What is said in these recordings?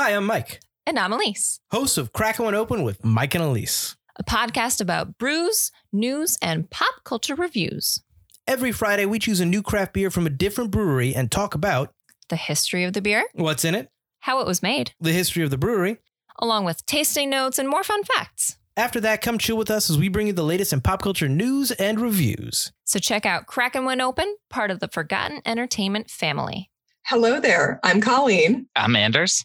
Hi, I'm Mike, And I'm Elise, host of Crackin' One Open with Mike and Elise. a podcast about brews, news, and pop culture reviews, Every Friday, we choose a new craft beer from a different brewery and talk about the history of the beer, what's in it, how it was made, the history of the brewery. along with tasting notes and more fun facts. After that, come chill with us as we bring you the latest in pop culture news and reviews. So check out Crackin' One Open, part of the Forgotten Entertainment family. Hello there. I'm Colleen. I'm Anders.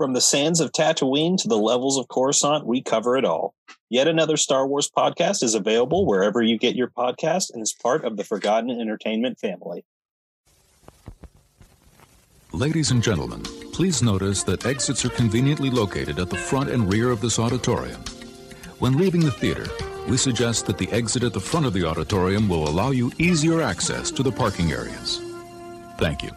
From the sands of Tatooine to the levels of Coruscant, we cover it all. Yet another Star Wars podcast is available wherever you get your podcast and is part of the Forgotten Entertainment family. Ladies and gentlemen, please notice that exits are conveniently located at the front and rear of this auditorium. When leaving the theater, we suggest that the exit at the front of the auditorium will allow you easier access to the parking areas. Thank you.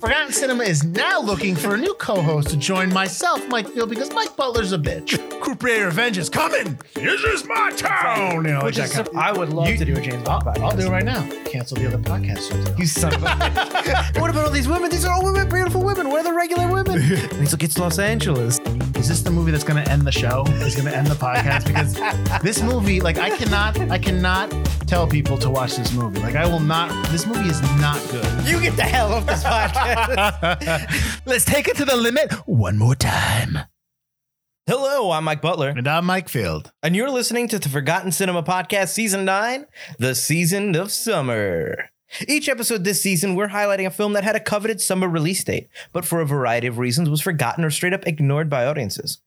Forgotten Cinema is now looking for a new co-host to join myself, Mike Field, because Mike Butler's a bitch. Croupier Revenge is coming. This is my town. You know, Which that is, kind of- I would love You- to do a James I'll, Bond podcast. I'll do it right now. Cancel the other podcast. You son of a. what about all these women? These are all women, beautiful women. Where are the regular women? and he's like, it's Los Angeles. Is this the movie that's going to end the show? Is going to end the podcast? Because this movie, like, I cannot, I cannot tell people to watch this movie. Like, I will not. This movie is not good. You get the hell off this podcast. Let's take it to the limit one more time. Hello, I'm Mike Butler, And I'm Mike Field. and you're listening to the Forgotten Cinema Podcast Season 9, The Season of Summer. Each episode this season, we're highlighting a film that had a coveted summer release date, but for a variety of reasons was forgotten or straight up ignored by audiences.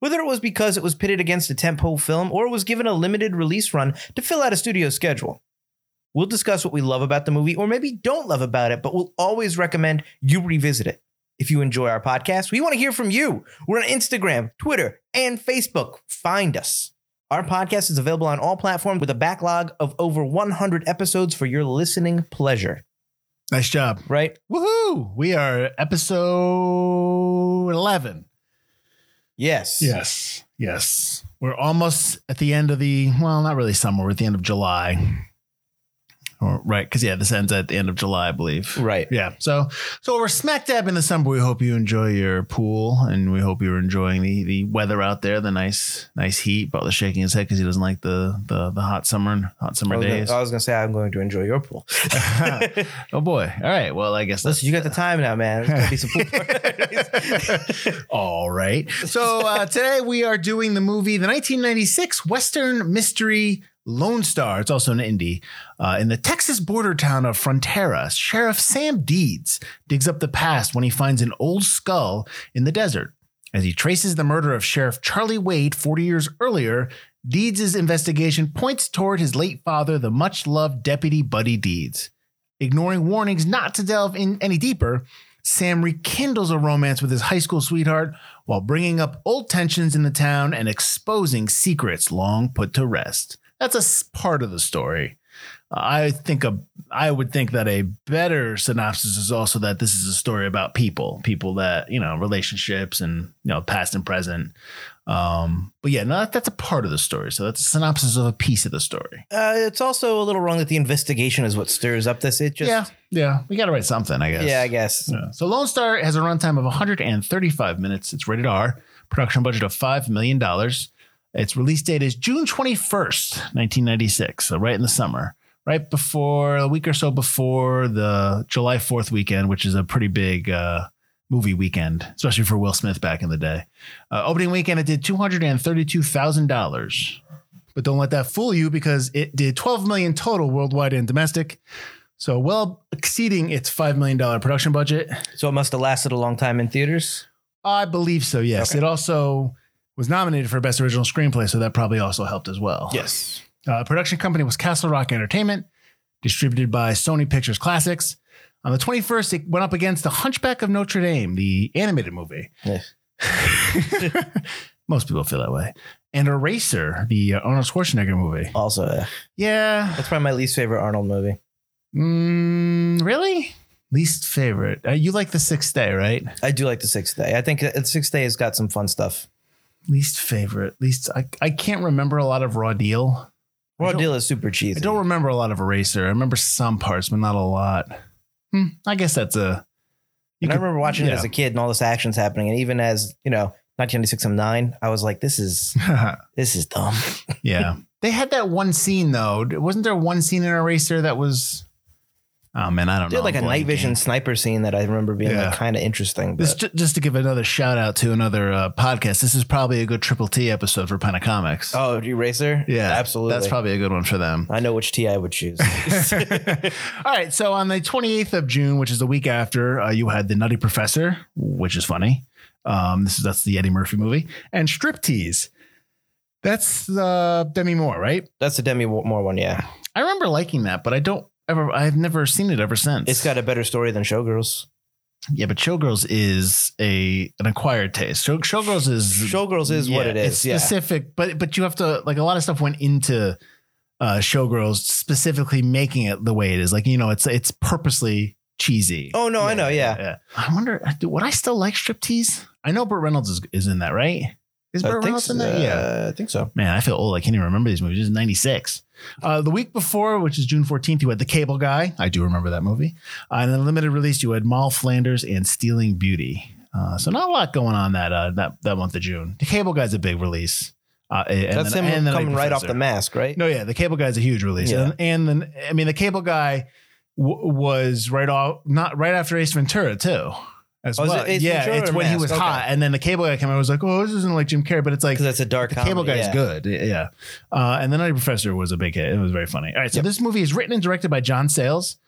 Whether it was because it was pitted against a tentpole film or was given a limited release run to fill out a studio schedule. We'll discuss what we love about the movie or maybe don't love about it, but we'll always recommend you revisit it. If you enjoy our podcast, we want to hear from you. We're on Instagram, Twitter, and Facebook. Find us. Our podcast is available on all platforms with a backlog of over 100 episodes for your listening pleasure. Nice job. Right? Woohoo! We are episode 11. Yes. Yes. Yes. We're almost at the end of the, well, not really summer. We're at the end of July. Or, right. Because, yeah, this ends at the end of July, I believe. Right. Yeah. So, so we're smack dab in the summer. We hope you enjoy your pool and we hope you're enjoying the, the weather out there, the nice, nice heat. Butler's shaking his head because he doesn't like the, the, the hot summer, hot I summer gonna, days. I was gonna say I'm going to enjoy your pool. oh, boy. All right. Well, I guess Listen, you got the time now, man. There's gonna be some pool. All right. So uh, today we are doing the movie, the 1996 Western mystery Lone Star. It's also an indie. Uh, in the Texas border town of Frontera, Sheriff Sam Deeds digs up the past when he finds an old skull in the desert. As he traces the murder of Sheriff Charlie Wade 40 years earlier, Deeds' investigation points toward his late father, the much loved Deputy Buddy Deeds. Ignoring warnings not to delve in any deeper, Sam rekindles a romance with his high school sweetheart while bringing up old tensions in the town and exposing secrets long put to rest. That's a part of the story. I think a, I would think that a better synopsis is also that this is a story about people, people that you know, relationships and you know, past and present. Um, but yeah, no, that, that's a part of the story. So that's a synopsis of a piece of the story. uh, it's also a little wrong that the investigation is what stirs up this. It just yeah, yeah, we got to write something, I guess. yeah, I guess. Yeah. So Lone Star has a runtime of 135 minutes. It's rated R. Production budget of $5 million. Its release date is June 21st, 1996. So right in the summer, right before a week or so before the July 4th weekend, which is a pretty big uh, movie weekend, especially for Will Smith back in the day. Uh, opening weekend, it did $232,000. But don't let that fool you because it did 12 million total worldwide and domestic. So well exceeding its $5 million production budget. So it must have lasted a long time in theaters. I believe so, yes. Okay. It also was nominated for Best Original Screenplay, so that probably also helped as well. Yes. Uh, production company was Castle Rock Entertainment, distributed by Sony Pictures Classics. On the 21st, it went up against The Hunchback of Notre Dame, the animated movie. Yes. Most people feel that way. and Eraser, the uh, Arnold Schwarzenegger movie. Also, uh, Yeah. that's probably my least favorite Arnold movie. Mm, really? Least favorite. Uh, you like the Sixth Day, right? I do like the Sixth Day. I think the Sixth Day has got some fun stuff. Least favorite. Least I, I can't remember a lot of Raw Deal. Raw Deal is super cheesy. I don't remember a lot of Eraser. I remember some parts, but not a lot. Hmm, I guess that's a. you And I could- remember watching it yeah. as a kid and all this action's happening, and even as you know, 1996 I'm nine, I was like, this is this is dumb. yeah. They had that one scene though. Wasn't there one scene in Eraser that was? Oh man, I don't Did know. like a I'm a night vision sniper scene that I remember being Yeah. like kind of interesting. This But ju- just to give another shout out to another uh, podcast. This is probably a good Triple T episode for Pena Comics. oh, Eraser, yeah, absolutely. That's probably a good one for them. I know which T I would choose. All right. So on the 28th of June, which is the week after, uh, you had the Nutty Professor, which is funny. Um, this is that's the Eddie Murphy movie, and Striptease. That's uh, Demi Moore, right? That's the Demi Moore one. Yeah, I remember liking that, but I don't ever. I've never seen it ever since. it's got a better story than Showgirls. yeah, but Showgirls is a an acquired taste. Show, Showgirls is Showgirls is what it is. It's yeah, specific, but but you have to like a lot of stuff went into uh, Showgirls specifically making it the way it is. Like you know, it's it's purposely cheesy. Oh, no, I know, yeah. I wonder, do- would I still like striptease? I know Burt Reynolds is, is in that, right? Is Burt Reynolds so. in that? Yeah. Uh, I think so. Man, I feel old. I can't even remember these movies. This is 96. Uh, the week before, which is June 14th, you had The Cable Guy. I do remember that movie. Uh, and then limited release, you had Moll Flanders and Stealing Beauty. Uh, so not a lot going on that uh, that that month of June. The Cable Guy's a big release. Uh, and That's then- him and coming right off the mask, right? No, yeah, the Cable Guy's a huge release, Yeah. and, and then I mean the Cable Guy w- was right off, not right after Ace Ventura too. As Oh, well, it Ace yeah, it's when he was Okay. hot, and then the Cable Guy came out. and was like, "Oh, this isn't like Jim Carrey," but it's like Because that's a dark. the Cable comedy, Guy's yeah. good, yeah. Uh, and the Nutty Professor was a big hit. It was very funny. All right, so Yep. this movie is written and directed by John Sayles.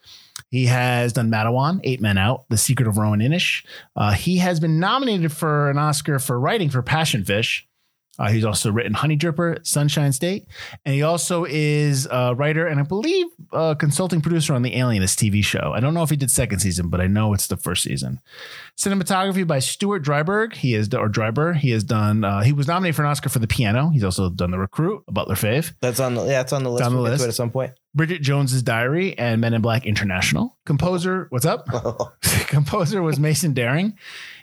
He has done Matewan, Eight Men Out, The Secret of Roan Inish. Uh, he has been nominated for an Oscar for writing for Passion Fish. Uh, he's also written Honeydripper, Sunshine State, and he also is a writer and I believe a consulting producer on the Alienist TV show. I don't know if he did second season, but I know it's the first season. Cinematography by Stuart Dryburgh. He has or Dryber. He has done. Uh, he was nominated for an Oscar for The Piano. He's also done The Recruit, a Butler fave. That's on the yeah, it's on the list. on the we'll list. at some point. Bridget Jones's Diary and Men in Black International. Composer, what's up? Composer was Mason Daring.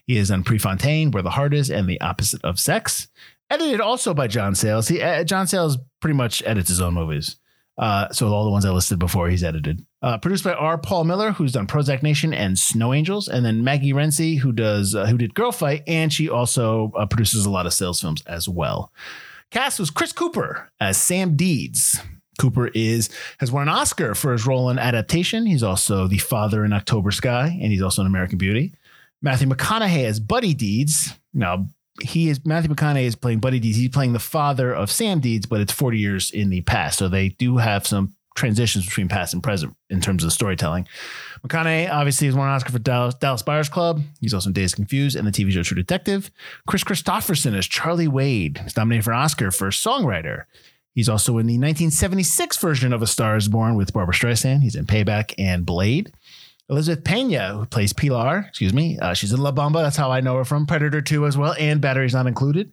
He is on Prefontaine, Where the Heart Is, and The Opposite of Sex. Edited also by John Sayles. He uh, John Sayles pretty much edits his own movies. Uh, so all the ones I listed before, he's edited. Uh, produced by R. Paul Miller, who's done Prozac Nation and Snow Angels, and then Maggie Renzi, who does uh, who did Girlfight, and she also uh, produces a lot of Sayles films as well. Cast was Chris Cooper as Sam Deeds. Cooper is has won an Oscar for his role in adaptation. He's also the father in October Sky, and he's also in American Beauty. Matthew McConaughey as Buddy Deeds. Now he is Matthew McConaughey is playing Buddy Deeds. He's playing the father of Sam Deeds, but it's 40 years in the past. So they do have some transitions between past and present in terms of the storytelling. McConaughey obviously has won an Oscar for Dallas, Dallas Buyers Club. He's also in Dazed Confused and the TV show True Detective. Kris Kristofferson as Charlie Wade. He's nominated for an Oscar for songwriter. He's also in the 1976 version of A Star is Born with Barbra Streisand. He's in Payback and Blade. Elizabeth Pena, who plays Pilar, excuse me, uh, she's in La Bamba. That's how I know her from Predator 2 as well, and Batteries Not Included.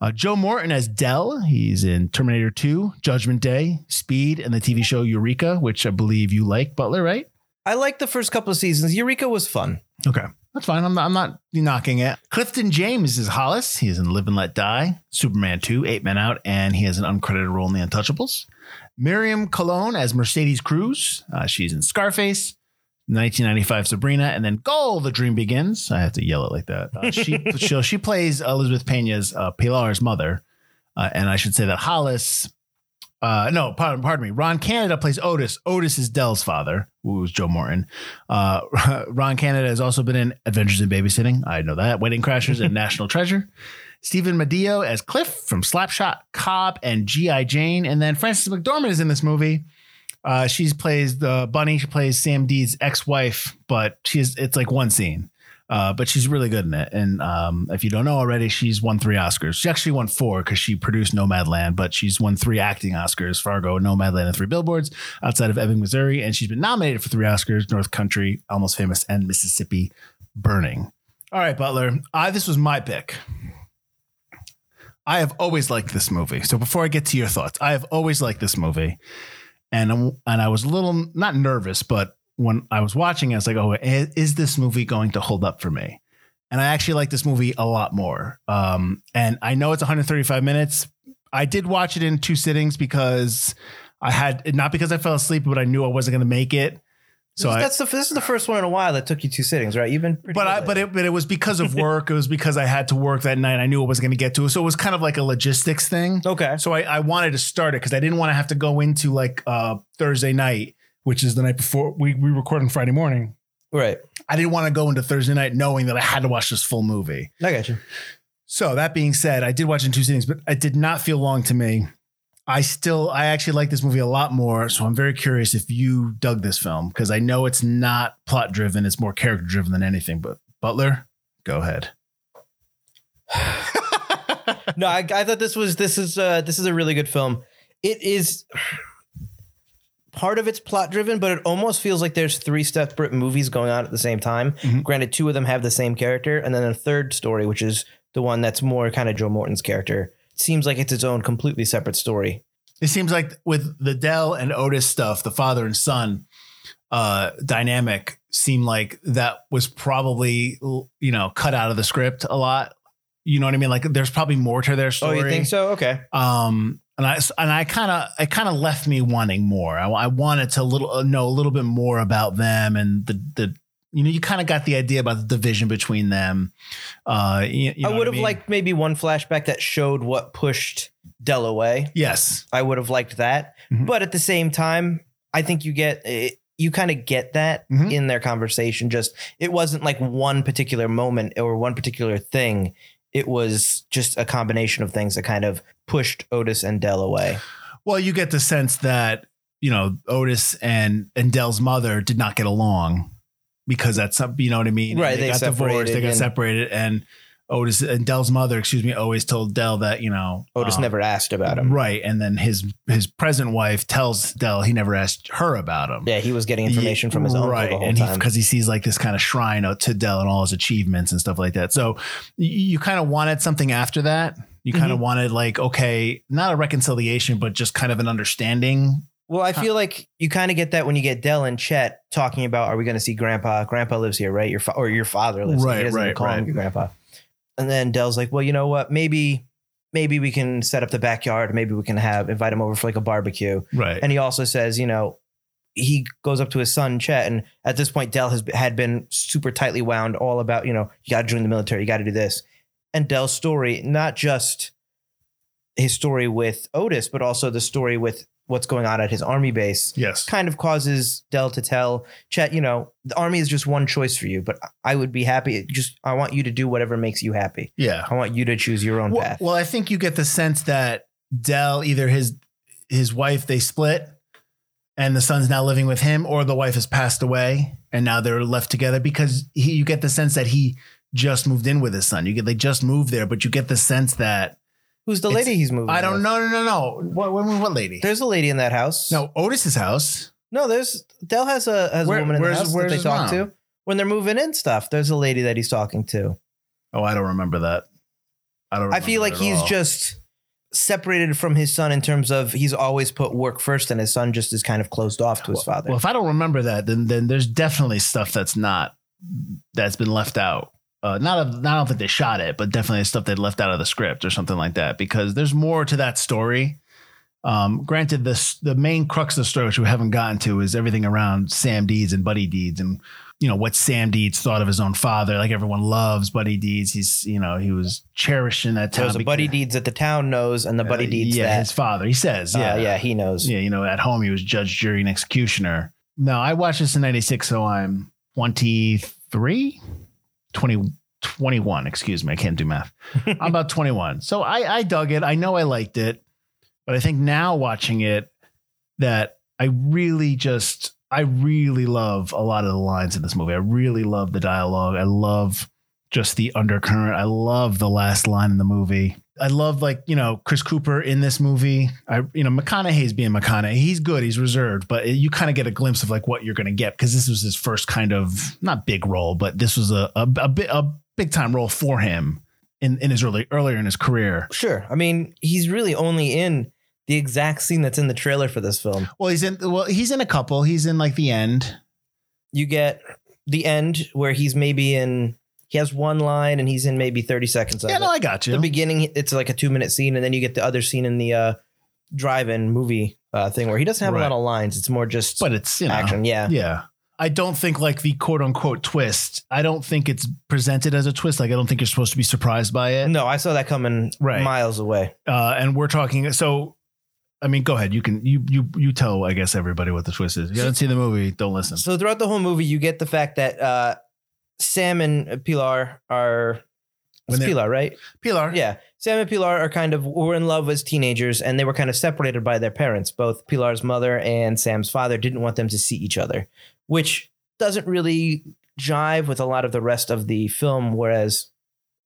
Uh, Joe Morton as Dell. He's in Terminator 2, Judgment Day, Speed, and the TV show Eureka, which I believe you like, Butler, right? I like the first couple of seasons. Eureka was fun. Okay. That's fine. I'm not, I'm not knocking it. Clifton James is Hollis. He is in Live and Let Die, Superman 2, Eight Men Out, and he has an uncredited role in The Untouchables. Miriam Colón as Mercedes Cruz. Uh, she's in Scarface, 1995 Sabrina, and then Goal, The Dream Begins. I have to yell it like that. Uh, she, she, she plays Elizabeth Pena's uh, Pilar's mother. Uh, and I should say that Hollis, uh, no, pardon, pardon me. Ron Canada plays Otis. Otis is Dell's father, who was Joe Morton. Uh, Ron Canada has also been in Adventures in Babysitting. I know that. Wedding Crashers and National Treasure. Stephen Medeo as Cliff from Slapshot, Cobb, and G.I. Jane. And then Frances McDormand is in this movie. Uh, she plays the bunny. She plays Sam Deed's ex-wife, but she's it's like one scene. Uh, but she's really good in it. And um, if you don't know already, she's won three Oscars. She actually won four because she produced Nomadland, but she's won three acting Oscars: Fargo, Nomadland, and Three Billboards outside of Ebbing, Missouri. And she's been nominated for three Oscars: North Country, Almost Famous, and Mississippi Burning. All right, Butler. I this was my pick. I have always liked this movie. So before I get to your thoughts, I have always liked this movie, and I'm, and I was a little not nervous, but when I was watching, it, I was like, "Oh, is, is this movie going to hold up for me?" And I actually like this movie a lot more. Um, and I know it's 135 minutes. I did watch it in two sittings because I had not because I fell asleep, but I knew I wasn't going to make it. So I, that's the this is the first one in a while that took you two sittings, right? You've been pretty but good I, but it, but it was because of work. it was because I had to work that night. I knew I was going to get to it. So it was kind of like a logistics thing. okay. So I, I wanted to start it because I didn't want to have to go into like uh, Thursday night, which is the night before we, we record on Friday morning. Right. I didn't want to go into Thursday night knowing that I had to watch this full movie. I got you. So that being said, I did watch in two sittings, but it did not feel long to me. I still, I actually like this movie a lot more. So I'm very curious if you dug this film because I know it's not plot driven; it's more character driven than anything. But Butler, go ahead. no, I, I thought this was this is uh this is a really good film. It is part of it's plot driven, but it almost feels like there's three separate movies going on at the same time. Mhm. Granted, two of them have the same character, and then a third story, which is the one that's more kind of Joe Morton's character, seems like it's its own completely separate story. It seems like with the Dell and Otis stuff, the father and son uh, dynamic seemed like that was probably you know cut out of the script a lot. You know what I mean? Like there's probably more to their story. Oh, you think so? Okay. Um, and I and I kind of it kind of left me wanting more. I, I wanted to little uh, know a little bit more about them and the the you know you kind of got the idea about the division between them. Uh, you, you know I would have mean? liked maybe one flashback that showed what pushed Dell away. yes, I would have liked that. Mhm. But at the same time, I think you get it, you kind of get that Mhm. in their conversation. Just it wasn't like one particular moment or one particular thing. It was just a combination of things that kind of pushed Otis and Dell away. Well, you get the sense that you know Otis and and Dell's mother did not get along because that's some- you know what I mean. Right, They, they got divorced. They got and- separated, and Otis and Dell's mother, excuse me, always told Dell that you know Otis um, never asked about him. Right, and then his his present wife tells Dell he never asked her about him. Yeah, he was getting information from his uncle right, and he time. because he sees like this kind of shrine to Dell and all his achievements and stuff like that. So you, you kind of wanted something after that. You kind of Mm-hmm. wanted like okay, not a reconciliation, but just kind of an understanding. Well, I feel like you kind of get that when you get Dell and Chet talking about, "Are we going to see Grandpa? Grandpa lives here, right? Your fa- or your father lives Right, here. He doesn't right, call him right. your grandpa." And then Dell's like, "Well, you know what? Maybe, maybe we can set up the backyard. Maybe we can have invite him over for like a barbecue." Right. And he also says, you know, he goes up to his son Chet, and at this point, Dell has had been super tightly wound all about, you know, you got to join the military, you got to do this. And Dell's story, not just his story with Otis, but also the story with what's going on at his army base, yes. kind of causes Dell to tell Chet, you know, the army is just one choice for you, but I would be happy. Just I want you to do whatever makes you happy. Yeah. I want you to choose your own Well, path. well, I think you get the sense that Dell either his his wife they split, and the son's now living with him, or the wife has passed away and now they're left together because he, you get the sense that he just moved in with his son. You get they just moved there, but you get the sense that Who's the it's- lady he's moving? I don't with? know, no, no, no. What, what, what lady? There's a lady in that house. no, Otis's house. No, there's Dell has a has Where- a woman in the where's- house that where's they his talk mom? to when they're moving in stuff. There's a lady that he's talking to. Oh, I don't remember that. I don't. I feel like remember that at he's all. just separated from his son in terms of he's always put work first, and his son just is kind of closed off to his father. Well, if I don't remember that, then then there's definitely stuff that's not that's been left out. Uh, not of, not that they shot it, but definitely stuff they left out of the script or something like that. Because there's more to that story. Um, granted, this the main crux of the story, which we haven't gotten to, is everything around Sam Deeds and Buddy Deeds, and you know what Sam Deeds thought of his own father. Like everyone loves Buddy Deeds. He's you know he was cherished in that town. There's a buddy deeds that the town knows, and the buddy Uh, deeds yeah, that his father. He says, yeah, yeah, yeah, he knows. yeah, you know, at home he was judge, jury, and executioner. No, I watched this in 96, so I'm 23, 20, 21, excuse me. I can't do math. I'm about 21. So I, I dug it. I know I liked it, but I think now watching it that I really just, I really love a lot of the lines in this movie. I really love the dialogue. I love just the undercurrent. I love the last line in the movie. I love like, you know, Chris Cooper in this movie. I, you know, McConaughey's being McConaughey. He's good. He's reserved, but you kind of get a glimpse of like what you're going to get because this was his first kind of not big role, but this was a, a, a, bit, a big time role for him. in in his early earlier in his career. Sure. I mean, he's really only in the exact scene that's in the trailer for this film. Well, he's in well, he's in a couple. He's in like the end. You get the end where he's maybe in he has one line and he's in maybe 30 seconds of Yeah, it. no, I got you. the beginning it's like a two minute scene and then you get the other scene in the uh drive-in movie uh thing where he doesn't have Right. a lot of lines it's more just but it's you know, action yeah Yeah. I don't think like the quote unquote twist. I don't think it's presented as a twist. Like I don't think you're supposed to be surprised by it. no i saw that coming Right. miles away Uh, and we're talking. So, I mean, go ahead. You can you you you tell I guess everybody what the twist is. If you haven't seen the movie, don't listen. so throughout the whole movie you get the fact that uh sam and pilar are it's pilar right Pilar. Yeah. Sam and Pilar are kind of were in love as teenagers and they were kind of separated by their parents. Both Pilar's mother and Sam's father didn't want them to see each other, which doesn't really jive with a lot of the rest of the film. Whereas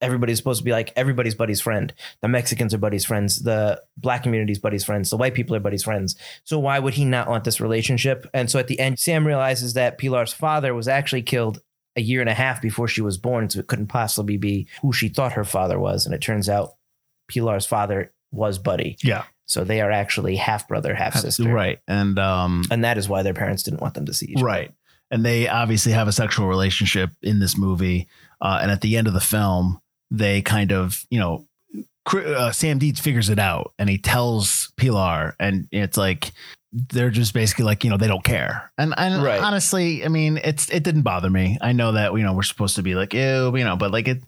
everybody's supposed to be like everybody's buddy's friend. The Mexicans are buddy's friends. The black community's buddy's friends. The white people are buddy's friends. So why would he not want this relationship? And so at the end, Sam realizes that Pilar's father was actually killed a year and a half before she was born, so it couldn't possibly be who she thought her father was. And it turns out Pilar's father was Buddy. Yeah. So they are actually half brother, half sister. Right. And um. And that is why their parents didn't want them to see each other. Right. And they obviously have a sexual relationship in this movie. Uh, and at the end of the film, they kind of, you know, uh, Sam Deeds figures it out and he tells Pilar, and it's like they're just basically like, you know, they don't care. And, and Right. honestly, I mean, it's it didn't bother me. I know that you know we're supposed to be like, ew, you know, but like it.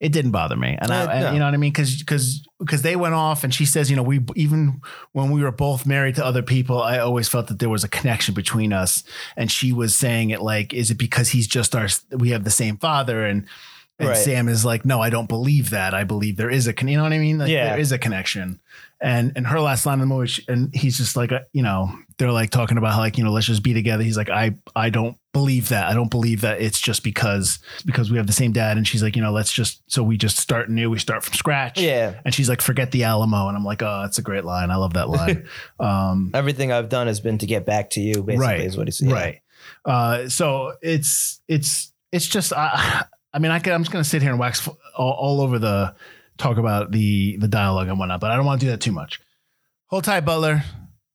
It didn't bother me, and, I, no. you know what I mean, because because because they went off, and she says, you know, we even when we were both married to other people, I always felt that there was a connection between us, and she was saying it like, is it because he's just our we have the same father and and Right. Sam is like, no, I don't believe that. I believe there is a con- you know what I mean? Like Yeah. there is a connection. And and her last line in the movie, she- and he's just like, uh, you know, they're like talking about how like you know, let's just be together. He's like, I I don't believe that. I don't believe that it's just because because we have the same dad. And she's like, you know, let's just so we just start new. We start from scratch. Yeah. And she's like, forget the Alamo. And I'm like, oh, that's a great line. I love that line. um, Everything I've done has been to get back to you, basically, Right. is what he's saying. Right. Uh, so it's it's it's just I, I mean I can, I'm just gonna sit here and wax all, all over the talk about the the dialogue and whatnot, but I don't want to do that too much. Hold tight, Butler.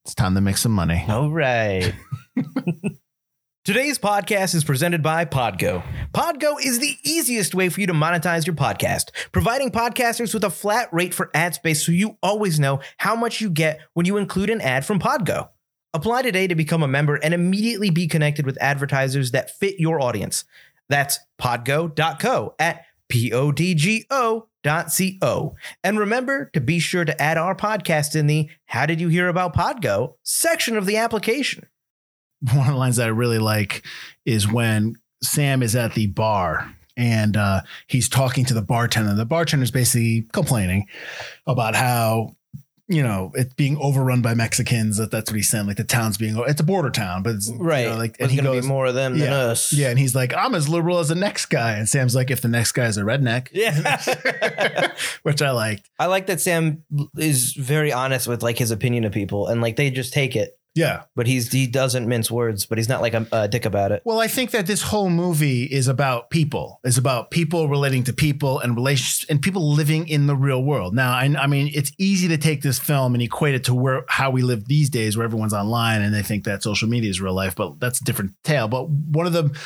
It's time to make some money. All right. Today's podcast is presented by Podgo. Podgo is the easiest way for you to monetize your podcast, providing podcasters with a flat rate for ad space so you always know how much you get when you include an ad from Podgo. Apply today to become a member and immediately be connected with advertisers that fit your audience. That's podgo.co at P-O-D-G-O dot C-O. And remember to be sure to add our podcast in the How Did You Hear About Podgo section of the application. One of the lines that I really like is when Sam is at the bar and uh, he's talking to the bartender. The bartender is basically complaining about how you know it's being overrun by Mexicans. That that's what he's saying. Like the town's being it's a border town, but it's, you Right. know, like There's he going to goes- be more of them than us. Yeah, and he's like, I'm as liberal as the next guy. And Sam's like, if the next guy is a redneck. Yeah. Which I liked. I like that Sam is very honest with like his opinion of people and like they just take it. Yeah. But he's he doesn't mince words, but he's not like a, a dick about it. Well, I think that this whole movie is about people. Is about people relating to people and relationships and people living in the real world. Now, I, I mean, it's easy to take this film and equate it to where how we live these days, where everyone's online and they think that social media is real life, but that's a different tale. But one of the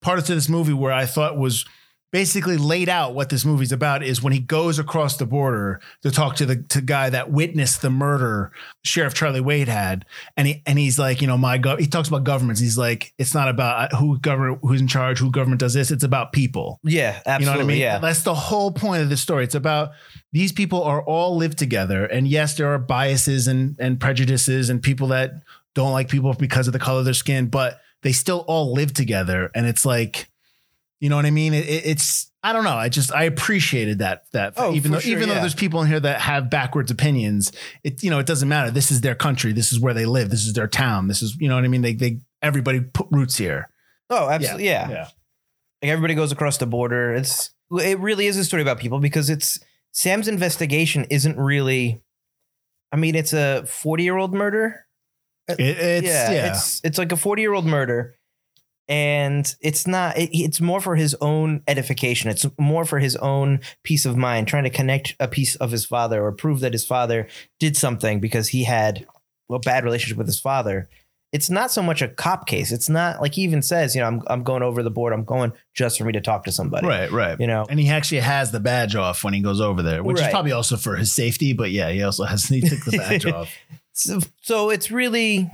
parts of this movie where I thought was basically laid out what this movie's about is when he goes across the border to talk to the to guy that witnessed the murder Sheriff Charlie Wade had, and he and he's like, you know, my gov- he talks about governments. He's like, it's not about uh, who government who's in charge, who government does this. It's about people. Yeah, absolutely. You know what I mean? Yeah. That's the whole point of the story. It's about these people are all live together, and yes, there are biases and and prejudices and people that don't like people because of the color of their skin, but they still all live together, and it's like. You know what I mean? It, it- it's I don't know. I just I appreciated that that Oh, even though sure, even though there's people in here that have backwards opinions, it you know it doesn't matter. This is their country. This is where they live. This is their town. This is you know what I mean. They they everybody put roots here. Oh, absolutely. Yeah. yeah. Like everybody goes across the border. It's it really is a story about people because it's Sam's investigation isn't really I mean, it's a 40-year-old murder. Uh, it, it's yeah, yeah. it's it's like a 40-year-old murder. And it's not it, it's more for his own edification it's more for his own peace of mind trying to connect a piece of his father or prove that his father did something because he had a bad relationship with his father it's not so much a cop case it's not like he even says you know i'm, I'm going over the board i'm going just for me to talk to somebody Right, right. you know And he actually has the badge off when he goes over there, which is probably also for his safety. But yeah, he also has he took the badge off. so, so it's really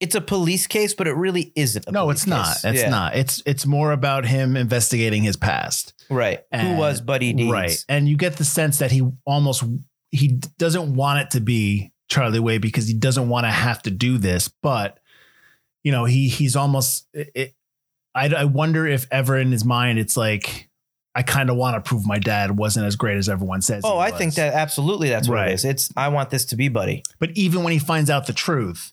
it's a police case but it really isn't a No, it's not. case. It's Yeah. not. It's it's more about him investigating his past. right who And- was buddy deeds Right. And you get the sense that he almost he doesn't want it to be Charlie Wade because he doesn't want to have to do this, but you know, he he's almost it, I I wonder if ever in his mind it's like I kind of want to prove my dad wasn't as great as everyone says. Oh, I think that absolutely that's what Right. it is. It's I want this to be Buddy. But even when he finds out the truth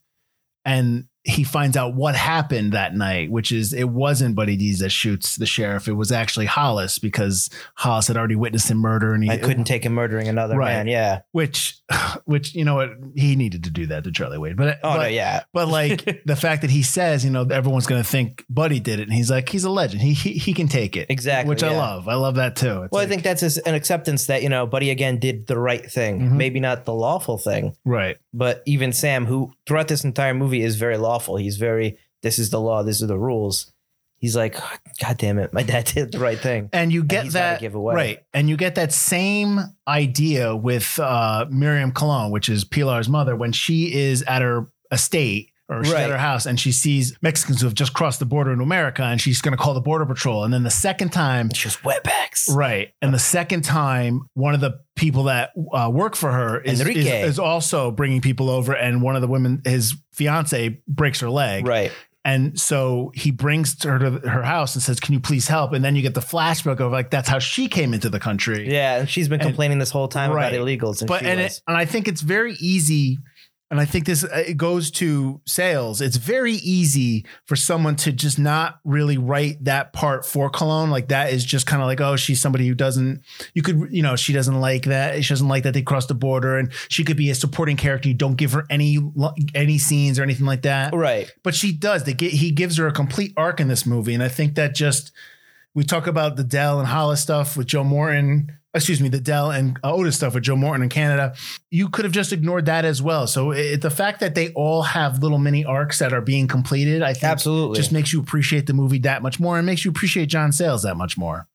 and he finds out what happened that night, which is it wasn't Buddy Deeds that shoots the sheriff. It was actually Hollis because Hollis had already witnessed him murder and he I couldn't take him murdering another Right. man. Yeah. which which you know what he needed to do that to Charlie Wade. But Oh but, no, yeah. but like the fact that he says, you know, everyone's gonna think Buddy did it, and he's like, he's a legend. He he, he can take it. Exactly, Which I love. I love that too. It's Well, I think that's an acceptance that, you know, Buddy again did the right thing. Mhm. Maybe not the lawful thing, right. but even Sam, who throughout this entire movie is very lawful. He's very this is the law, these are the rules. He's like, God damn it, my dad did the right thing. and you get he's that give away. right and you get that same idea with uh miriam colón which is pilar's mother when she is at her estate or she's Right. at her house and she sees mexicans who have just crossed the border into america and she's going to call the border patrol and then the second time she's wetbacks. right and the second time one of the people that uh, work for her is, is, is also bringing people over and one of the women his fiance breaks her leg Right. and so he brings her to her house and says, "Can you please help?" And then you get the flashback of like that's how she came into the country. Yeah. And she's been And- complaining this whole time Right. about illegals. And but and it, and I think it's very easy. And I think this uh, it goes to Sayles. It's very easy for someone to just not really write that part for Colón. Like that is just kind of like, oh, she's somebody who doesn't. You could, you know, she doesn't like that. She doesn't like that they crossed the border, and she could be a supporting character. You don't give her any any scenes or anything like that right. but she does. They get he gives her a complete arc in this movie, and I think that just we talk about the Dell and Hollis stuff with Joe Morton. Excuse me, the Dell and uh, Otis stuff with Joe Morton in Canada. You could have just ignored that as well. So it, the fact that they all have little mini arcs that are being completed, I think, Absolutely. just makes you appreciate the movie that much more, and makes you appreciate John Sayles that much more.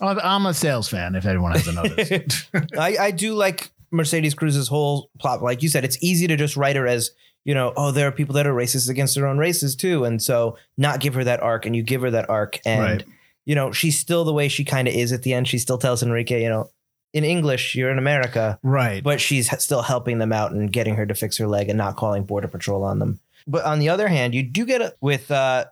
I'm I'm a Sayles fan, if anyone hasn't noticed. I, I do like Mercedes Cruz's whole plot. Like you said, it's easy to just write her as, you know, oh, there are people that are racist against their own races too. And so not give her that arc and you give her that arc. And, Right. You know, she's still the way she kind of is at the end. She still tells Enrique, you know, in English, you're in America, right. but she's still helping them out and getting her to fix her leg and not calling Border Patrol on them. But on the other hand, you do get it with uh,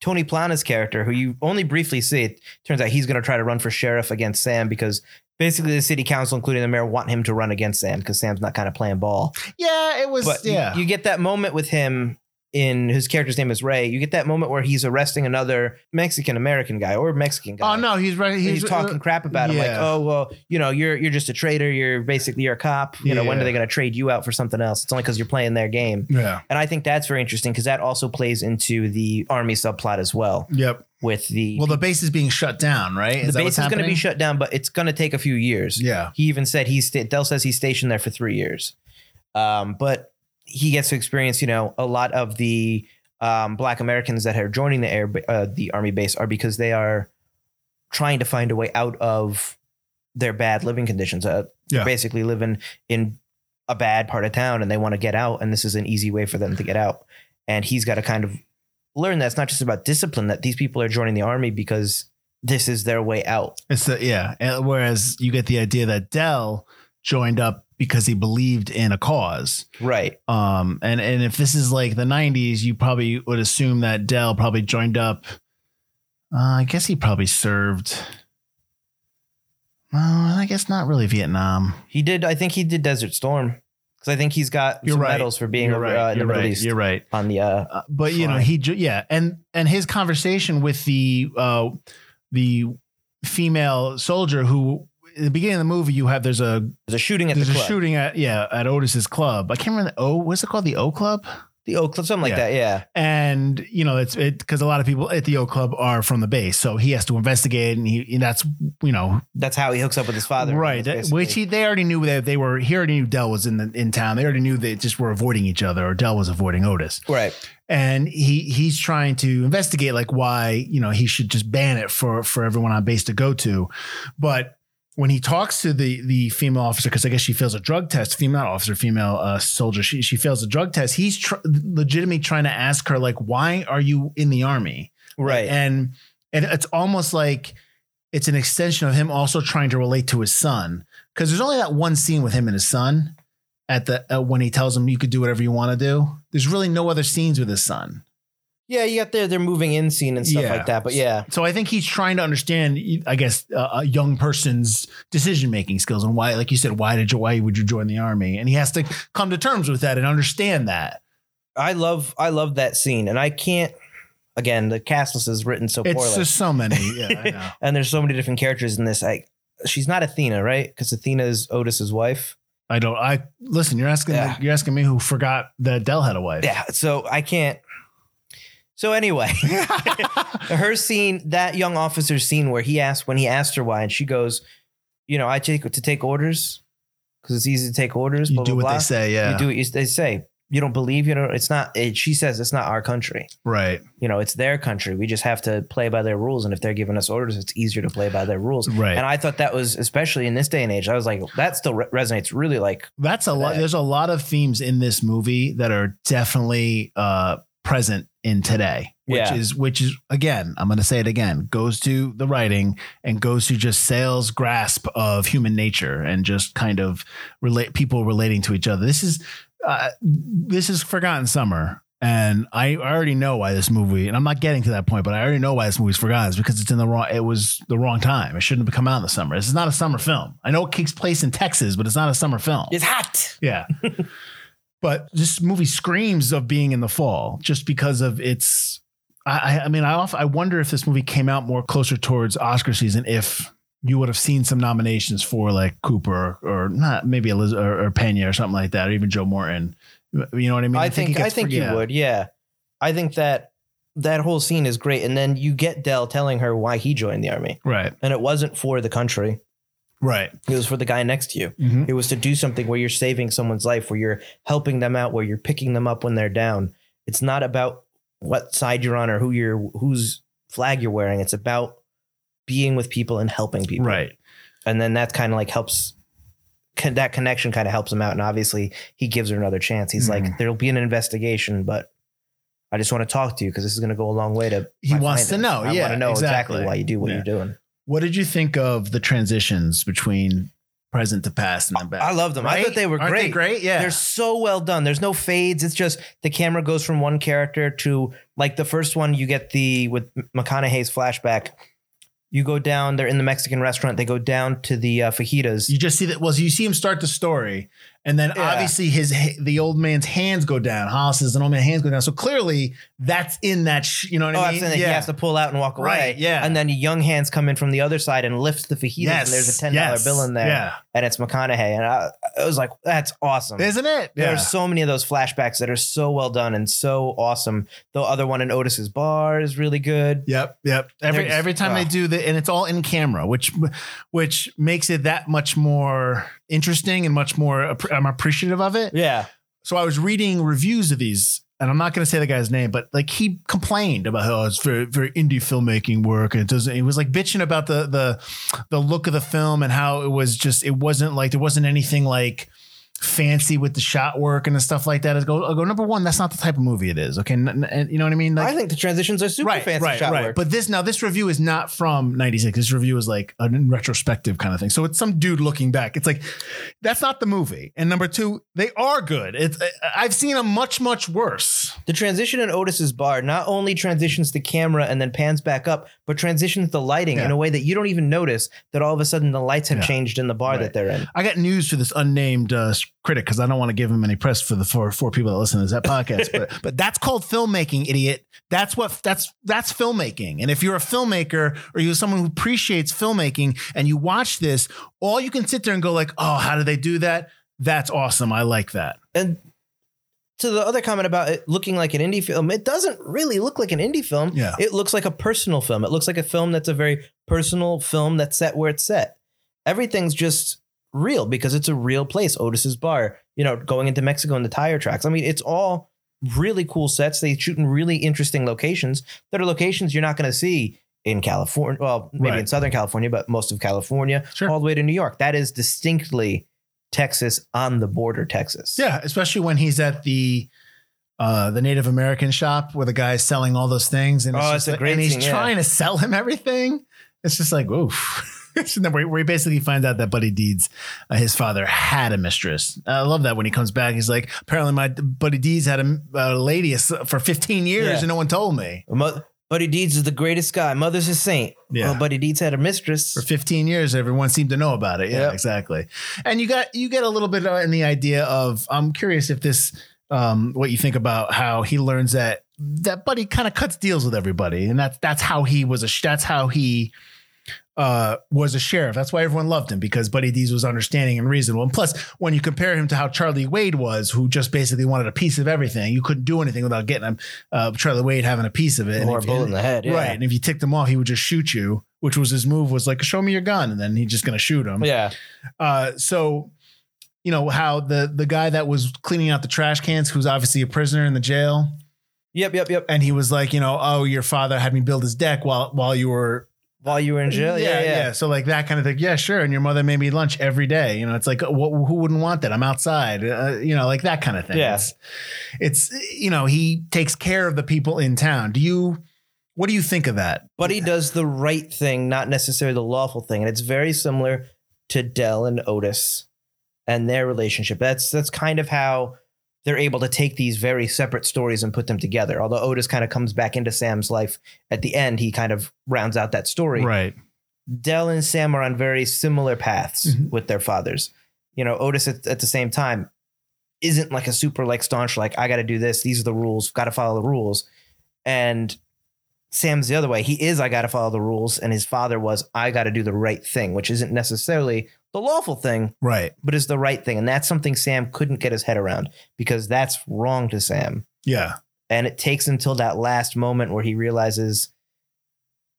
Tony Plana's character, who you only briefly see. It turns out he's going to try to run for sheriff against Sam because basically the city council, including the mayor, want him to run against Sam because Sam's not kind of playing ball. yeah, it was. But you- yeah, you, get that moment with him in his character's name is Ray. You get that moment where he's arresting another Mexican American guy or Mexican guy. oh no, he's right. He's, He's, talking crap about him, like, "Oh well, you know, you're you're just a traitor. You're basically you're a cop. You know, when are they going to trade you out for something else? It's only because you're playing their game." Yeah. And I think that's very interesting because that also plays into the army subplot as well. Yep. With the Well, the base is being shut down, right? the base is going to be shut down, but it's going to take a few years. Yeah. He even said he's Dell says he's stationed there for three years, um, but he gets to experience, you know, a lot of the um, Black Americans that are joining the air, uh, the army base, are because they are trying to find a way out of their bad living conditions. Uh, Yeah. They're basically living in a bad part of town, and they want to get out, and this is an easy way for them to get out. And he's got to kind of learn that it's not just about discipline; that these people are joining the army because this is their way out. It's the yeah. Whereas you get the idea that Dell joined up because he believed in a cause. Right. Um, and and if this is like the '90s, you probably would assume that Dell probably joined up. Uh, I guess he probably served. Well, I guess not really Vietnam. He did. I think he did Desert Storm because I think he's got You're some right. medals for being You're over, right. uh, in You're the Middle right. East You're right. on the. Uh, Uh, but you know he yeah and and his conversation with the uh the female soldier who at the beginning of the movie you have there's a there's a shooting at there's the a club. shooting at yeah at Otis's club I can't remember the O what's it called the O Club The O Club, something like Yeah. that. Yeah. and you know it's it because a lot of people at the O Club are from the base, so he has to investigate, and he and that's you know That's how he hooks up with his father. right, that- basically. which he they already knew that they were he already knew Dell was in the in town. They already knew they just were avoiding each other, or Dell was avoiding Otis, Right. and he he's trying to investigate like why you know he should just ban it for for everyone on base to go to, but. When he talks to the the female officer, because I guess she fails a drug test, female officer, female uh, soldier, she she fails a drug test. He's tr- legitimately trying to ask her like, "Why are you in the army?" Right. and and it's almost like it's an extension of him also trying to relate to his son because there's only that one scene with him and his son at the uh, when he tells him you could do whatever you want to do. There's really no other scenes with his son. Yeah, you got their their moving in scene and stuff Yeah. like that. But yeah. So I think he's trying to understand, I guess, uh, a young person's decision making skills and why, like you said, why did you why would you join the army? And he has to come to terms with that and understand that. I love I love that scene. And I can't again, the cast list is written so It's poorly. just so many. Yeah, I know. and there's so many different characters in this. I she's not Athena, right? Because Athena is Otis's wife. I don't. I listen. You're asking. Yeah. You're asking me who forgot that Dell had a wife. Yeah. So I can't. So anyway, her scene, that young officer's scene where he asked when he asked her why, and she goes, "You know, I take to take orders because it's easy to take orders." you blah, do blah, what blah. they say. Yeah. You do what you, they say. You don't believe. You know, it's not. It, she says it's not our country. Right. You know, it's their country. We just have to play by their rules, and if they're giving us orders, it's easier to play by their rules. Right. And I thought that was especially in this day and age. I was like, that still re- resonates really like That's a lot. There's a lot of themes in this movie that are definitely uh, present in today, which Yeah. is which is again, I'm going to say it again, goes to the writing and goes to just Sayles' grasp of human nature and just kind of relate people relating to each other. This is uh, this is Forgotten Summer. And I already know why this movie, and I'm not getting to that point, but I already know why this movie's forgotten. It's because it's in the wrong. It was the wrong time. It shouldn't have come out in the summer. This is not a summer film. I know it takes place in Texas, but it's not a summer film. it's hot. Yeah. but this movie screams of being in the fall just because of its. I, I- I mean, I often, I wonder if this movie came out more closer towards Oscar season, if you would have seen some nominations for like Cooper or not, maybe Eliz- or, or Pena or something like that, or even Joe Morton. You know what I mean? I it think I think for- you yeah. would. Yeah, I think that that whole scene is great, and then you get Dell telling her why he joined the army, Right. and it wasn't for the country. Right. It was for the guy next to you. Mhm. It was to do something where you're saving someone's life, where you're helping them out, where you're picking them up when they're down. It's not about what side you're on or who you're whose flag you're wearing. It's about being with people and helping people. Right. And then that kind of like helps that connection kind of helps him out. And obviously he gives her another chance. He's Mhm. like, there'll be an investigation, but I just want to talk to you because this is going to go a long way to. He wants to know. I Yeah, want to know exactly. exactly. why you do what Yeah. you're doing. What did you think of the transitions between present to past and then back? I love them. I thought they were Aren't great. They great. Yeah. They're so well done. There's no fades. It's just the camera goes from one character to like the first one. You get the with McConaughey's flashback. You go down. They're in the Mexican restaurant. They go down to the uh, fajitas. You just see that. Well, you see him start the story, and then Yeah. obviously his the old man's hands go down. Hollis's and old man's hands go down. So clearly, that's in that. Sh- you know what Oh, I mean? absolutely. He has to pull out and walk away. Right, yeah. And then young hands come in from the other side and lift the fajitas. Yes, and there's a ten dollar yes, bill in there. yeah. And it's McConaughey. And I, I was like, that's awesome. Isn't it? Yeah. There's so many of those flashbacks that are so well done and so awesome. The other one in Otis's bar is really good. Yep, yep. Every They're every time they do that, and it's all in camera, which which makes it that much more interesting and much more. I'm appreciative of it. Yeah. So I was reading reviews of these, and I'm not going to say the guy's name, but like he complained about how it's very very indie filmmaking work, and it doesn't. He was like bitching about the the the look of the film and how it was just it wasn't like there wasn't anything like fancy with the shot work and the stuff like that. I go, I go number one, that's not the type of movie it is. Okay, N- n- you know what I mean? Like, I think the transitions are super fancy shot work. But this now, this review is not from '96. This review is like a retrospective kind of thing. So it's some dude looking back. It's like that's not the movie. And number two, they are good. It's I've seen a much much worse. The transition in Otis's bar not only transitions the camera and then pans back up, but transitions the lighting in a way that you don't even notice that all of a sudden the lights have Yeah. changed in the bar Right. that they're in. I got news for this unnamed uh, critic because I don't want to give him any press for the four four people that listen to that podcast. but but that's called filmmaking, idiot. That's what that's that's filmmaking. And if you're a filmmaker or you're someone who appreciates filmmaking and you watch this, all you can sit there and go like, oh, how do they do that? That's awesome. I like that. And to the other comment about it looking like an indie film, it doesn't really look like an indie film. Yeah. It looks like a personal film. It looks like a film that's a very personal film that's set where it's set. Everything's just real because it's a real place. Otis's bar, you know, going into Mexico in the tire tracks. I mean, it's all really cool sets. They shoot in really interesting locations that are locations you're not going to see in California. Well, maybe in Southern California, but most of California, Sure. all the way to New York. That is distinctly Texas on the border, Texas. Yeah, especially when he's at the uh the Native American shop where the guy's selling all those things and Oh, it's a like- great and he's scene, yeah. trying to sell him everything. It's just like, oof. And then where where he basically finds out that Buddy Deeds, uh, his father, had a mistress. I love that when he comes back, he's like, apparently my Buddy Deeds had a, a lady for 15 years Yeah. and no one told me. Mo- Buddy Deeds is the greatest guy. Mother's a saint. Yeah. Well, Buddy Deeds had a mistress. For 15 years, everyone seemed to know about it. Yeah, Yep. exactly. And you got you get a little bit uh, in the idea of I'm curious if this um what you think about how he learns that that Buddy kind of cuts deals with everybody, and that's that's how he was a that's how he uh was a sheriff. That's why everyone loved him because Buddy Deeds was understanding and reasonable. And plus, when you compare him to how Charlie Wade was, who just basically wanted a piece of everything, you couldn't do anything without getting him. Uh, Charlie Wade having a piece of it, Or a bullet in the head. Yeah. Right. And if you ticked him off, he would just shoot you, which was his move was like, show me your gun. And then he's just going to shoot him. Yeah. Uh, so, you know, how the, the guy that was cleaning out the trash cans, who's obviously a prisoner in the jail. Yep. Yep. Yep. And he was like, you know, oh, your father had me build his deck while, while you were While you were in jail. Yeah. Yeah. So like that kind of thing. Yeah, sure. And your mother made me lunch every day. You know, it's like, what, who wouldn't want that? I'm outside, uh, you know, like that kind of thing. Yeah. It's, it's, you know, he takes care of the people in town. Do you, what do you think of that? But he does the right thing, not necessarily the lawful thing. And it's very similar to Del and Otis and their relationship. That's that's kind of how they're able to take these very separate stories and put them together. Although Otis kind of comes back into Sam's life at the end, he kind of rounds out that story. Right. Del and Sam are on very similar paths Mhm. with their fathers. You know, Otis at, at the same time isn't like a super like staunch like I got to do this. These are the rules. Got to follow the rules. And Sam's the other way. He is I got to follow the rules, and his father was I got to do the right thing, which isn't necessarily the lawful thing, Right. but is the right thing. And that's something Sam couldn't get his head around because that's wrong to Sam. Yeah. And it takes until that last moment where he realizes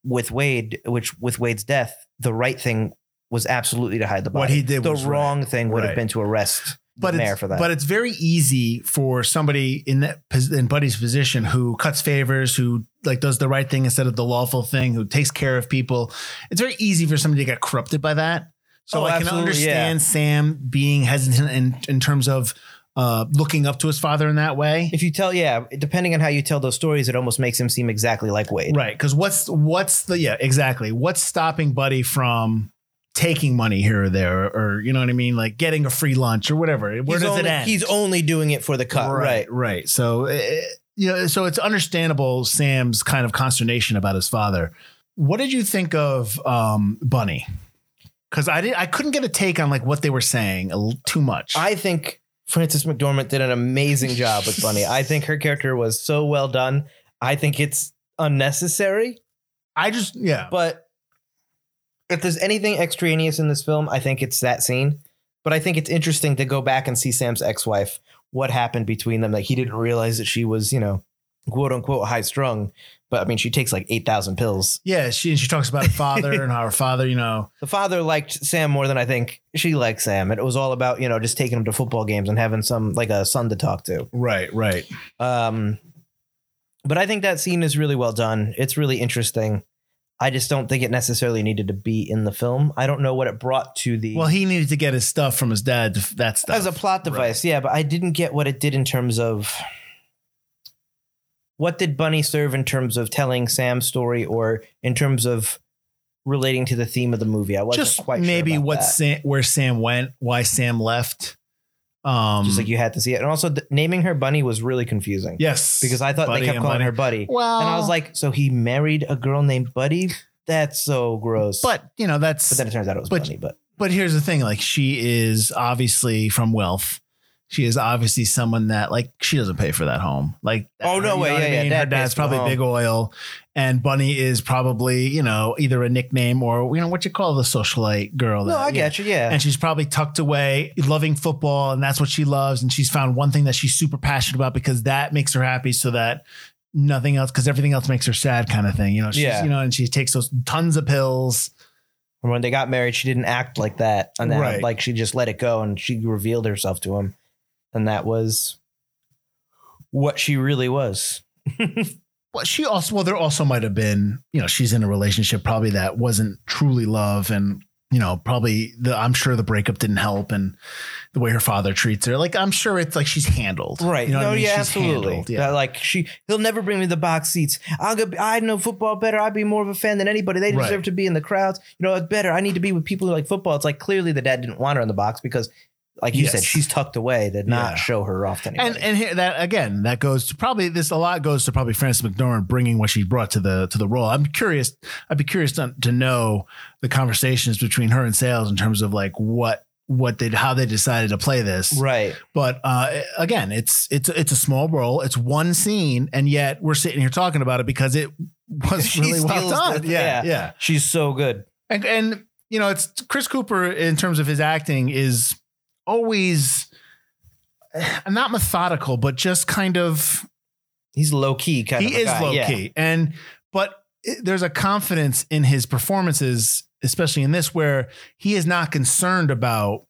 with Wade, which with Wade's death, the right thing was absolutely to hide the body. What he did the wrong thing would Right. have been to arrest but it's, for that. But it's very easy for somebody in that in Buddy's position who cuts favors, who like does the right thing instead of the lawful thing, who takes care of people. It's very easy for somebody to get corrupted by that. So Oh, I can understand Sam being hesitant in, in terms of uh, looking up to his father in that way. if you tell, yeah, depending on how you tell those stories, it almost makes him seem exactly like Wade. Right. Because what's what's the yeah, exactly. What's stopping Buddy from taking money here or there, or, you know what I mean? Like getting a free lunch or whatever. Where He's does only, it end? He's only doing it for the cut, right? right, right. So, uh, you know, so it's understandable Sam's kind of consternation about his father. What did you think of um, Bunny? Because I did, I couldn't get a take on like what they were saying l- too much. I think Frances McDormand did an amazing job with Bunny. I think her character was so well done. I think it's unnecessary, I just, yeah, but if there's anything extraneous in this film, I think it's that scene. But I think it's interesting to go back and see Sam's ex-wife, what happened between them. Like he didn't realize that she was, you know, quote unquote high strung. But I mean, she takes like eight thousand pills. yeah. She she talks about her father and how her father, you know, The father liked Sam more than I think she liked Sam. And it was all about, you know, just taking him to football games and having some like a son to talk to. right, right. Um, but I think that scene is really well done. It's really interesting. I just don't think it necessarily needed to be in the film. I don't know what it brought to the Well, he needed to get his stuff from his dad. That stuff as a plot device, yeah. But I didn't get what it did in terms of what did Bunny serve in terms of telling Sam's story or in terms of relating to the theme of the movie. I wasn't just quite sure maybe about what that. Sam, where Sam went, why Sam left. Um, just like you had to see it, and also th- naming her Bunny was really confusing. yes, because I thought Buddy they kept and calling Bunny. her Buddy. Well, And I was like, so he married a girl named Buddy? That's so gross. but you know that's but then it turns out it was but- Bunny. But But here's the thing: like she is obviously from wealth. She is obviously someone that like she doesn't pay for that home. Like Oh, no way. Yeah, I yeah. mean? Dad Her dad's pays for the probably home. big oil, and Bunny is probably you know either a nickname or you know what you call the socialite girl. No, that- I yeah. get you. Yeah. And she's probably tucked away, loving football, and that's what she loves. And she's found one thing that she's super passionate about because that makes her happy, so that nothing else, because everything else makes her sad, kind of thing. You know, she's, Yeah. you know, and she takes those tons of pills. And when they got married, she didn't act like that. And then, Right. like, she just let it go and she revealed herself to him. And that was what she really was. Well, she also, well, there also might have been, you know, she's in a relationship probably that wasn't truly love, and you know, probably the, I'm sure the breakup didn't help, and the way her father treats her, like I'm sure it's like she's handled, Right. You know, no, I mean? yeah, She's absolutely. handled, Yeah. like she, he'll never bring me the box seats. I'll go, I know football better. I'd be more of a fan than anybody. They Right. deserve to be in the crowds. You know, it's better. I need to be with people who like football. It's like clearly the dad didn't want her in the box because, like you Yes. said, she's tucked away to not Yeah. show her off to anybody. And and here, that again, that goes to probably this a lot goes to probably Frances McDormand bringing what she brought to the to the role. I'm curious. I'd be curious to, to know the conversations between her and Sayles in terms of like what what they how they decided to play this. right. But uh, again, it's it's it's a small role. It's one scene, and yet we're sitting here talking about it because it was really well done. the- yeah, yeah. yeah. She's so good. And and you know, it's Chris Cooper in terms of his acting is always not methodical, but just kind of He's low key kind of he is guy. low yeah. key. And but there's a confidence in his performances, especially in this, where he is not concerned about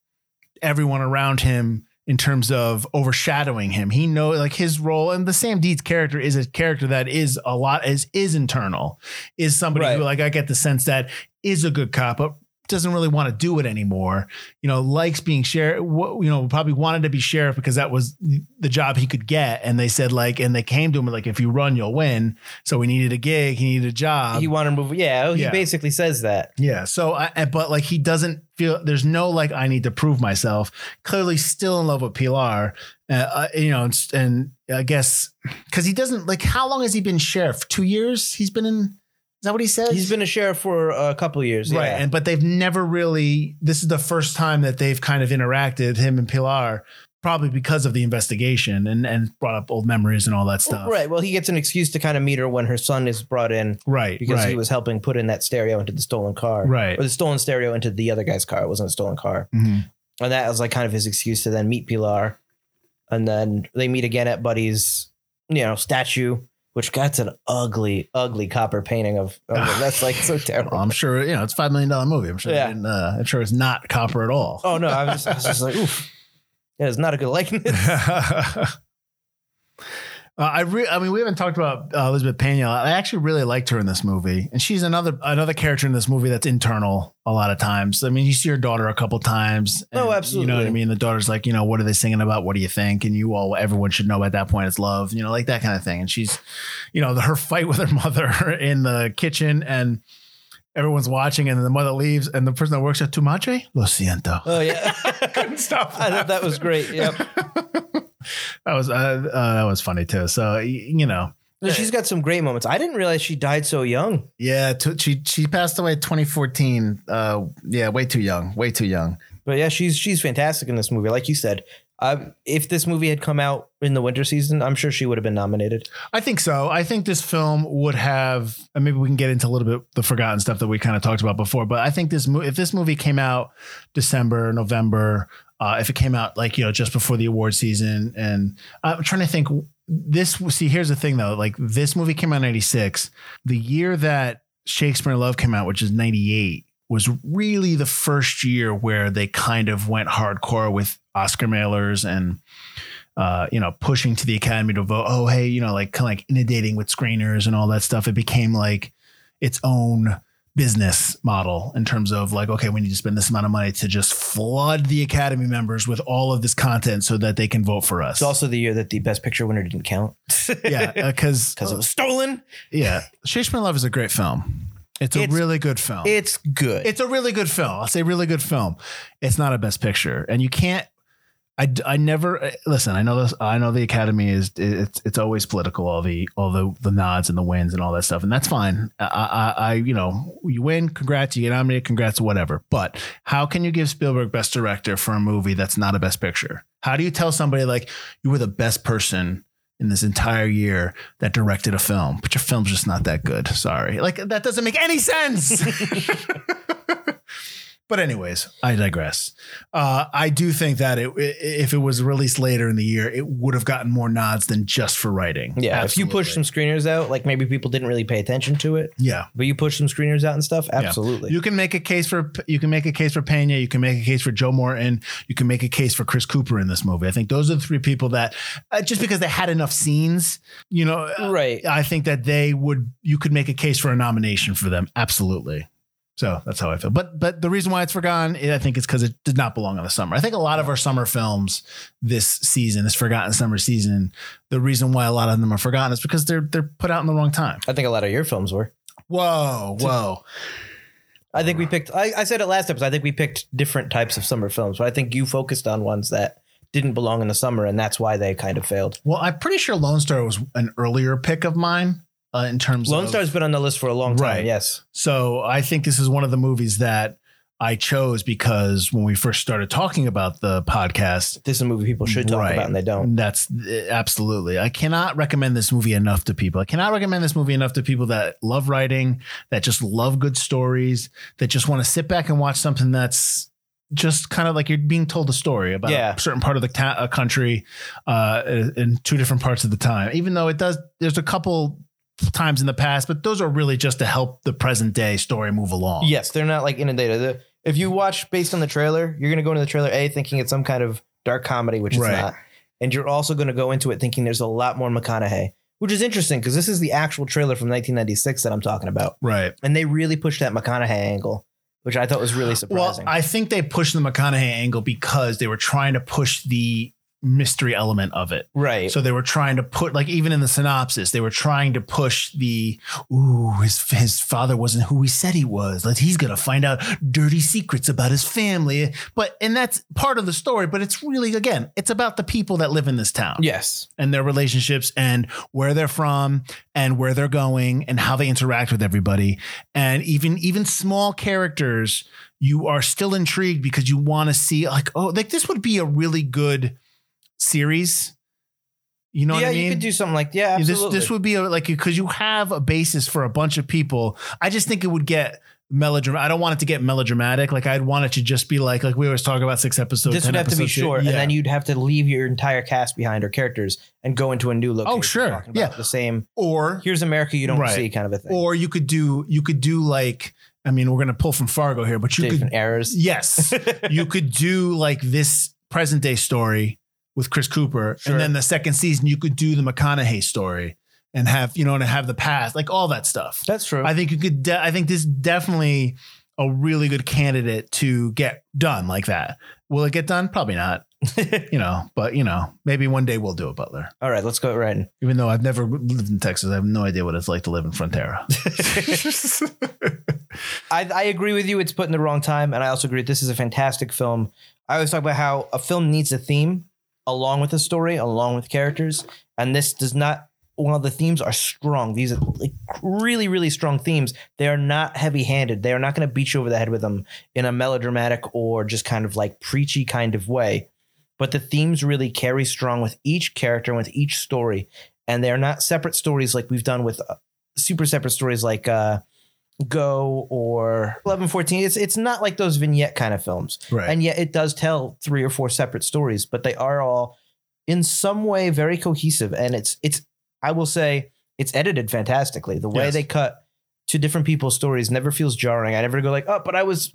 everyone around him in terms of overshadowing him. He know like his role and the Sam Deeds character is a character that is a lot is is internal. Is somebody Right. who like I get the sense that is a good cop, but doesn't really want to do it anymore. You know, likes being sheriff. What, you know, probably wanted to be sheriff because that was the job he could get. And they said like, and they came to him like, if you run, you'll win. So he needed a gig. He needed a job. He wanted to move. Yeah, he Yeah. basically says that. Yeah. So, I, I- but like he doesn't feel there's no like I need to prove myself. Clearly, still in love with Pilar. Uh, uh, you know, and, and I guess because he doesn't like. How long has he been sheriff? Two years. He's been in. Is that what he says? He's been a sheriff for a couple of years. right. Yeah. And but they've never really. This is the first time that they've kind of interacted. Him and Pilar. Probably because of the investigation and, and brought up old memories and all that stuff. Right. Well, he gets an excuse to kind of meet her when her son is brought in Right. because right. he was helping put in that stereo into the stolen car. Right. Or the stolen stereo into the other guy's car. It wasn't a stolen car. Mhm. And that was like kind of his excuse to then meet Pilar. And then they meet again at Buddy's, you know, statue, which that's an ugly, ugly copper painting of, of that's like so terrible. I'm sure you know it's a five million dollar movie. I'm sure. Yeah. didn't, uh, I'm sure it's not copper at all. oh no, I was, just, I was just like, oof. Yeah, it's not a good likeness. uh, I re- I mean, we haven't talked about uh, Elizabeth Pena. I actually really liked her in this movie, and she's another another character in this movie that's internal a lot of times. I mean, you see her daughter a couple times. Oh, and You know what I mean? The daughter's like, you know, what are they singing about? What do you think? And you all, everyone should know at that point it's love. You know, like that kind of thing. And she's, you know, her fight with her mother in the kitchen and. Everyone's watching, and the mother leaves, and the person that works at Tu Madre, lo siento. oh yeah. Couldn't stop. I thought that was great. Yep. That was uh, uh, that was funny too. So you know, She's got some great moments. I didn't realize she died so young. yeah, t- she she passed away 2014. Uh, yeah, way too young, way too young. But yeah, she's she's fantastic in this movie. Like you said, um, if this movie had come out in the winter season, I'm sure she would have been nominated. I think so. I think this film would have. And maybe we can get into a little bit the forgotten stuff that we kind of talked about before. But I think this mo- if this movie came out December, November, uh, if it came out like you know just before the award season, and I'm trying to think. This see here's the thing though. Like this movie came out in '96. The year that Shakespeare in Love came out, which is '98, was really the first year where they kind of went hardcore with Oscar mailers and uh, you know, pushing to the academy to vote. Oh, hey, you know, like kind of like inundating with screeners and all that stuff. It became like its own business model in terms of like, okay, we need to spend this amount of money to just flood the academy members with all of this content so that they can vote for us. It's also the year that the Best Picture winner didn't count. yeah, uh, because because it uh, was stolen. yeah, Shakespeare in Love is a great film. It's a It's- really good film. It's good. It's a really good film. I'll say really good film. It's not a best picture, and you can't. I, I never uh, listen. I know this. I know the Academy is it's it's always political. All the all the the nods and the wins and all that stuff, and that's fine. I, I, I you know you win, congrats. You get nominated, congrats, whatever. But how can you give Spielberg best director for a movie that's not a best picture? How do you tell somebody like you were the best person in this entire year that directed a film, but your film's just not that good? Sorry. Like that doesn't make any sense. But anyways, I digress. Uh, I do think that it, if it was released later in the year, it would have gotten more nods than just for writing. Yeah, if you push some screeners out, like maybe people didn't really pay attention to it, yeah, but you push some screeners out and stuff, absolutely. you can make a case for you can make a case for Pena, you can make a case for Joe Morton, you can make a case for Chris Cooper in this movie. I think those are the three people that uh, just because they had enough scenes, you know, uh, right. I think that they would you could make a case for a nomination for them. Absolutely. So that's how I feel. But but the reason why it's forgotten, I think, is because it did not belong in the summer. I think a lot of our summer films this season, this forgotten summer season, the reason why a lot of them are forgotten is because they're they're put out in the wrong time. I think a lot of your films were. Whoa, whoa. I think we picked. I, I said it last episode. I think we picked different types of summer films, but I think you focused on ones that didn't belong in the summer, and that's why they kind of failed. Well, I'm pretty sure Lone Star was an earlier pick of mine uh, in terms Lone of Lone Star's been on the list for a long time. Right. Yes. So I think this is one of the movies that I chose because when we first started talking about the podcast, This is a movie people should talk Right. about, and they don't. That's uh, absolutely. I cannot recommend this movie enough to people. I cannot recommend this movie enough to people that love writing, that just love good stories, that just want to sit back and watch something that's just kind of like you're being told a story about Yeah. a certain part of the ta- country uh, in two different parts of the time. Even though it does, there's a couple times in the past, but those are really just to help the present day story move along. Yes, they're not like inundated. The- If you watch based on the trailer, you're going to go into the trailer A thinking it's some kind of dark comedy, which it's Right. not. And you're also going to go into it thinking there's a lot more McConaughey, which is interesting because this is the actual trailer from 1996 that I'm talking about. Right. And they really pushed that McConaughey angle, which I thought was really surprising. Well. I think they pushed the McConaughey angle because they were trying to push the mystery element of it. right. So they were trying to put, like, even in the synopsis, they were trying to push the, ooh, his his father wasn't who he said he was. Like, he's gonna find out dirty secrets about his family. But and that's part of the story. But it's really, again, it's about the people that live in this town yes. and their relationships and where they're from and where they're going and how they interact with everybody and even even small characters you are still intrigued because you want to see like oh like this would be a really good series you know yeah, what I mean you could do something like yeah, this absolutely. this would be a, like because you have a basis for a bunch of people I just think it would get melodramatic I don't want it to get melodramatic like I'd want it to just be like like we always talk about six episodes this 10 would have to be short, yeah. and then you'd have to leave your entire cast behind or characters and go into a new location. Oh, sure. about Yeah. the same. or Here's America you don't Right. see kind of a thing. or you could do you could do like I mean we're gonna pull from Fargo here, but you different could errors. yes you could do like this present day story with Chris Cooper, Sure. and then the second season you could do the McConaughey story and have you know and have the past like all that stuff. That's true. I think you could. De- I think this is definitely a really good candidate to get done like that. Will it get done? Probably not. You know, but you know, maybe one day we'll do it, Butler. All right, let's go right. Even though I've never lived in Texas, I have no idea what it's like to live in Frontera. I, I agree with you. It's put in the wrong time, and I also agree this is a fantastic film. I always talk about how a film needs a theme along with the story, along with characters, and this does not. While the themes are strong, these are like really, really strong themes. They are not heavy-handed. They are not going to beat you over the head with them in a melodramatic or just kind of like preachy kind of way. But the themes really carry strong with each character and with each story, and they are not separate stories like we've done with uh, super separate stories like. uh Go or 1114. It's it's not like those vignette kind of films. right. And yet it does tell three or four separate stories, but they are all in some way very cohesive. And it's it's I will say it's edited fantastically. The way Yes. they cut to different people's stories never feels jarring. I never go like, oh, but I was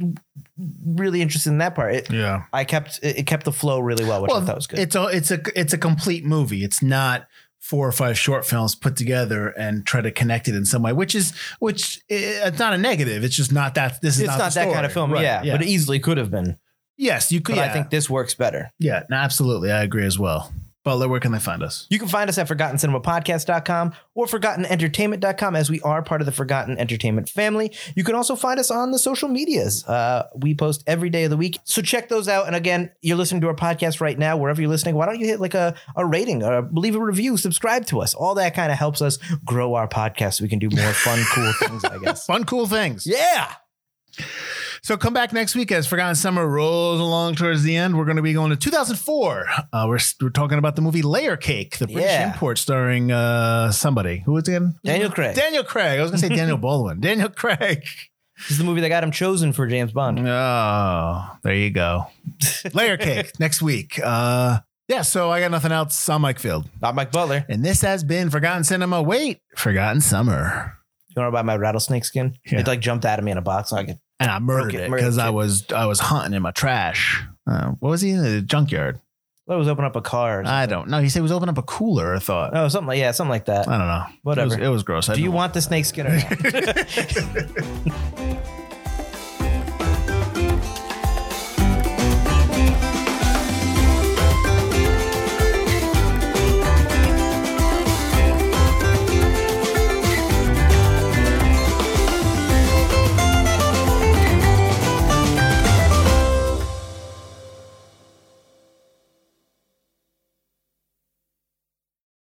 really interested in that part. It, yeah. I kept it, kept the flow really well, which I thought was good. It's a it's a it's a complete movie. It's not four or five short films put together and try to connect it in some way, which is which eh, it's not a negative. It's just not that. This is It's not, not, that kind of film, Right, yeah, but it easily could have been. yes, you could. Yeah, I think this works better. yeah, no, absolutely, I agree as well. Butler, where can they find us? You can find us at ForgottenCinemaPodcast.com or ForgottenEntertainment.com as we are part of the Forgotten Entertainment family. You can also find us on the social medias. Uh, we post every day of the week. So check those out. And again, you're listening to our podcast right now, wherever you're listening. Why don't you hit like a, a rating or leave a review, subscribe to us? All that kind of helps us grow our podcast so we can do more fun, cool things, I guess. Fun, cool things. Yeah. So come back next week as Forgotten Summer rolls along towards the end. We're going to be going to 2004. Uh, we're, we're talking about the movie Layer Cake, the British Yeah. import starring uh, somebody. Who was it again? Daniel Craig. Daniel Craig. I was going to say Daniel Baldwin. Daniel Craig. This is the movie that got him chosen for James Bond. Oh, there you go. Layer Cake next week. Uh, yeah, so I got nothing else. I'm Mike Field. Not Mike Butler. And this has been Forgotten Cinema. Wait, Forgotten Summer. You know about my rattlesnake skin? Yeah. It like jumped out of me in a box. So I could. And I murdered it because I was I was hunting in my trash. Uh, what was he in the junkyard? Well, it was open up a car. I don't know. He said he was opening up a cooler. I thought. Oh, something like yeah, something like that. I don't know. Whatever. It was, it was gross. I Do you want the snake skin or not?